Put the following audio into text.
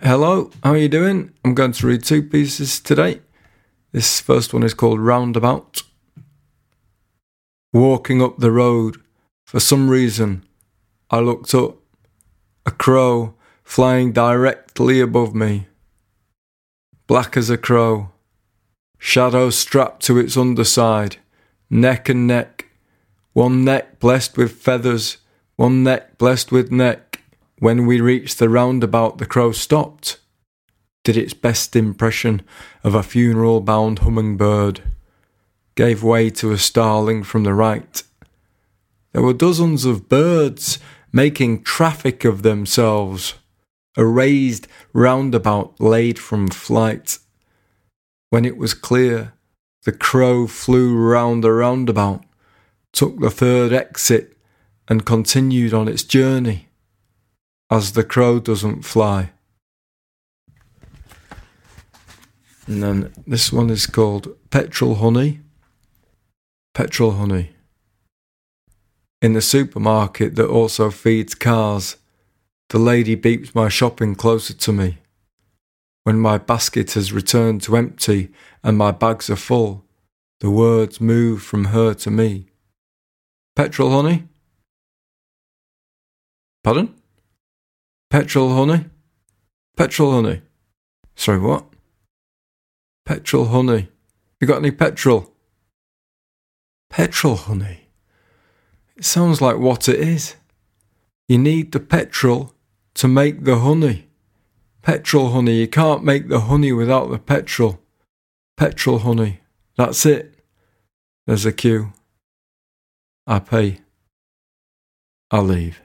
Hello, how are you doing? I'm going to read two pieces today. This first one is called Roundabout. Walking up the road, for some reason, I looked up. A crow flying directly above me. Black as a crow. Shadow strapped to its underside, neck and neck. One neck blessed with feathers, one neck blessed with neck. When we reached the roundabout, the crow stopped, did its best impression of a funeral bound hummingbird, gave way to a starling from the right. There were dozens of birds making traffic of themselves, a raised roundabout laid from flight. When it was clear, the crow flew round the roundabout, took the third exit, and continued on its journey as the crow doesn't fly. And then this one is called Petrol Honey. Petrol Honey. In the supermarket that also feeds cars, the lady beeps my shopping closer to me. When my basket has returned to empty and my bags are full, the words move from her to me. Petrol honey? Pardon? Petrol honey? Petrol honey? Sorry, what? Petrol honey. You got any petrol? Petrol honey. It sounds like what it is. You need the petrol to make the honey. Petrol honey. You can't make the honey without the petrol. Petrol honey. That's it. There's a queue. I pay. I leave.